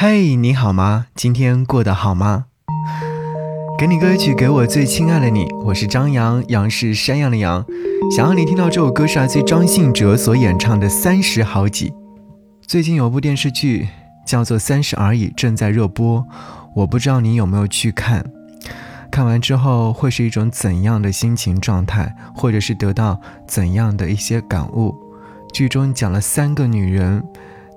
嘿，你好吗？今天过得好吗？给你歌曲，给我最亲爱的你。我是张扬，杨是山羊的羊。想要你听到这首歌是来自张信哲所演唱的《三十好几》。最近有部电视剧叫做《三十而已》，正在热播。我不知道你有没有去看，看完之后会是一种怎样的心情状态，或者是得到怎样的一些感悟？剧中讲了三个女人，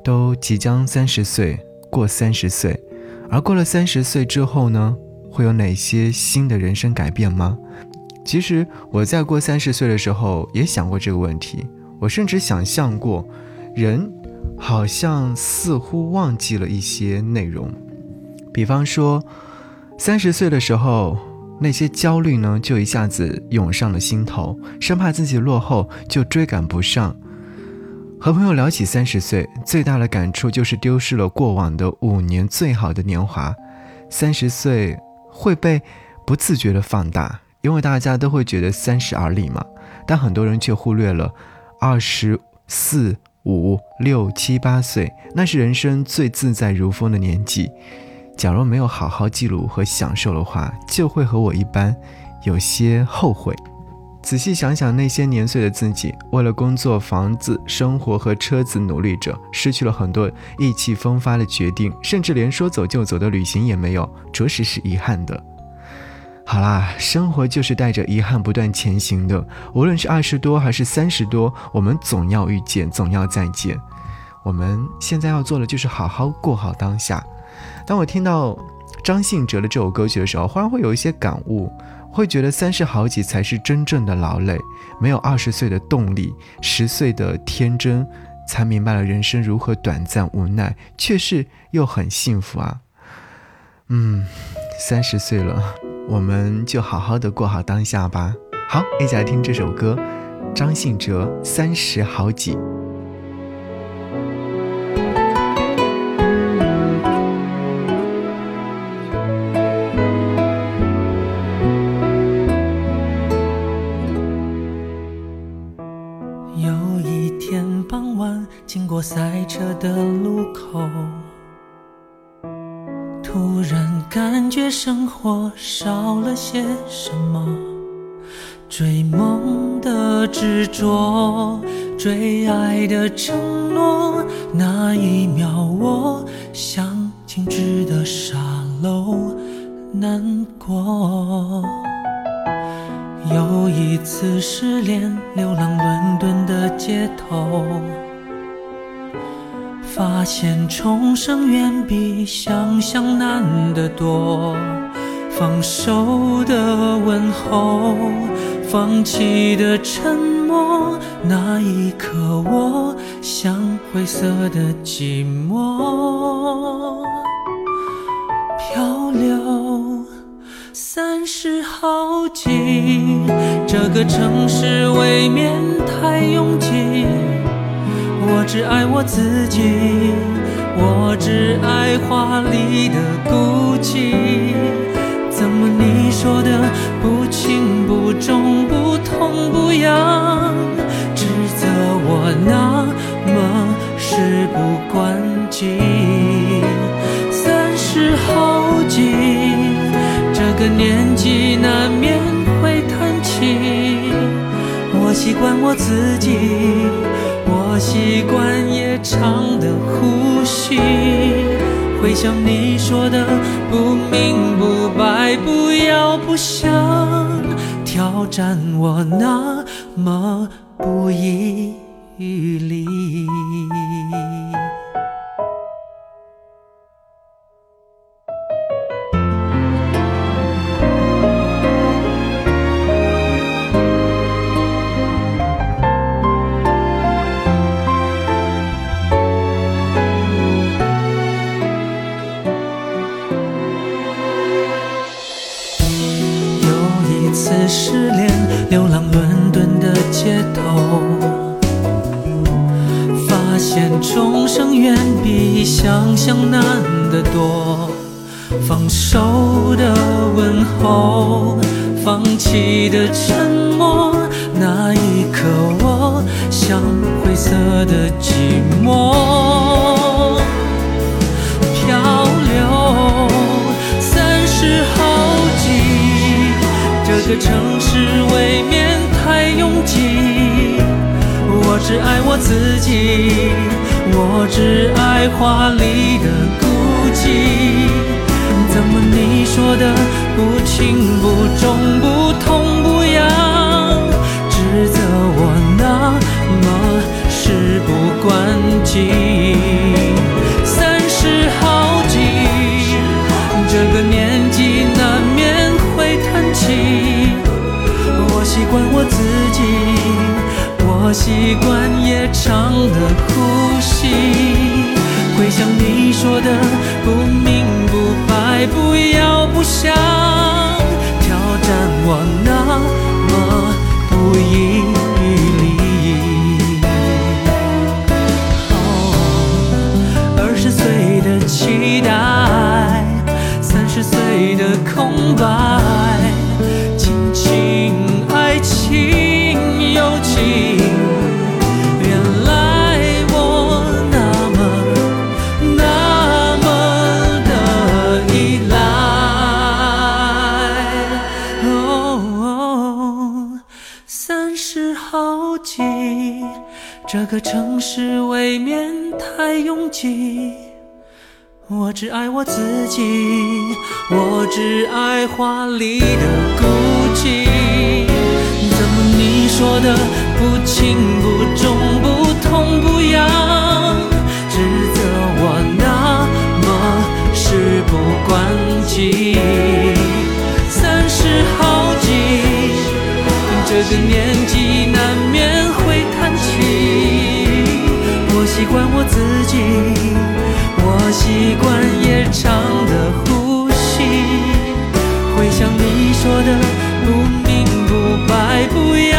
都即将三十岁，过三十岁，而过了三十岁之后呢，会有哪些新的人生改变吗？其实我在过三十岁的时候也想过这个问题，我甚至想象过，人好像似乎忘记了一些内容，比方说，三十岁的时候，那些焦虑呢就一下子涌上了心头，生怕自己落后就追赶不上。和朋友聊起三十岁，最大的感触就是丢失了过往的五年最好的年华。三十岁会被不自觉的放大，因为大家都会觉得三十而立嘛。但很多人却忽略了二十四、五、六、七、八岁，那是人生最自在如风的年纪。假如没有好好记录和享受的话，就会和我一般，有些后悔。仔细想想，那些年岁的自己，为了工作、房子、生活和车子努力着，失去了很多意气风发的决定，甚至连说走就走的旅行也没有，着实是遗憾的。好啦，生活就是带着遗憾不断前行的。无论是二十多还是三十多，我们总要遇见，总要再见。我们现在要做的就是好好过好当下。当我听到张信哲的这首歌曲的时候，忽然会有一些感悟。会觉得三十好几才是真正的劳累，没有二十岁的动力，十岁的天真，才明白了人生如何短暂无奈，却是又很幸福啊。嗯，三十岁了，我们就好好的过好当下吧。好，一起来听这首歌，张信哲《三十好几》。傍晚经过赛车的路口，突然感觉生活少了些什么。追梦的执着，追爱的承诺，那一秒我像静止的沙漏，难过。又一次失恋，流浪伦敦的街头。发现重生远比想象难得多，放手的问候，放弃的沉默，那一刻我像灰色的寂寞，漂流三十好几，这个城市未免。我只爱我自己，我只爱华丽的孤寂。怎么你说的不轻不重不痛不痒，指责我那么事不关己？三十好几，这个年纪难免会叹气。我习惯我自己。习惯夜长的呼吸，回想你说的不明不白，不要不想挑战我那么不遗余力。流浪伦敦的街头，发现重生远比想象难得多。放手的问候，放弃的沉默，那一刻我像灰色的寂寞。漂流，三十后。个城市未免太拥挤，我只爱我自己，我只爱华丽的孤寂。怎么你说的不轻不重惯我自己，我习惯夜长的呼吸。回想你说的不明不白，不要不想，挑战我那么不义理。哦，二十岁的期待，三十岁的空白，好几，这个城市未免太拥挤。我只爱我自己，我只爱华丽的孤寂。怎么你说的不轻不重不痛不痒，指责我那么事不关己？三十好几，这个年纪关夜长的呼吸，回想你说的不明不白不。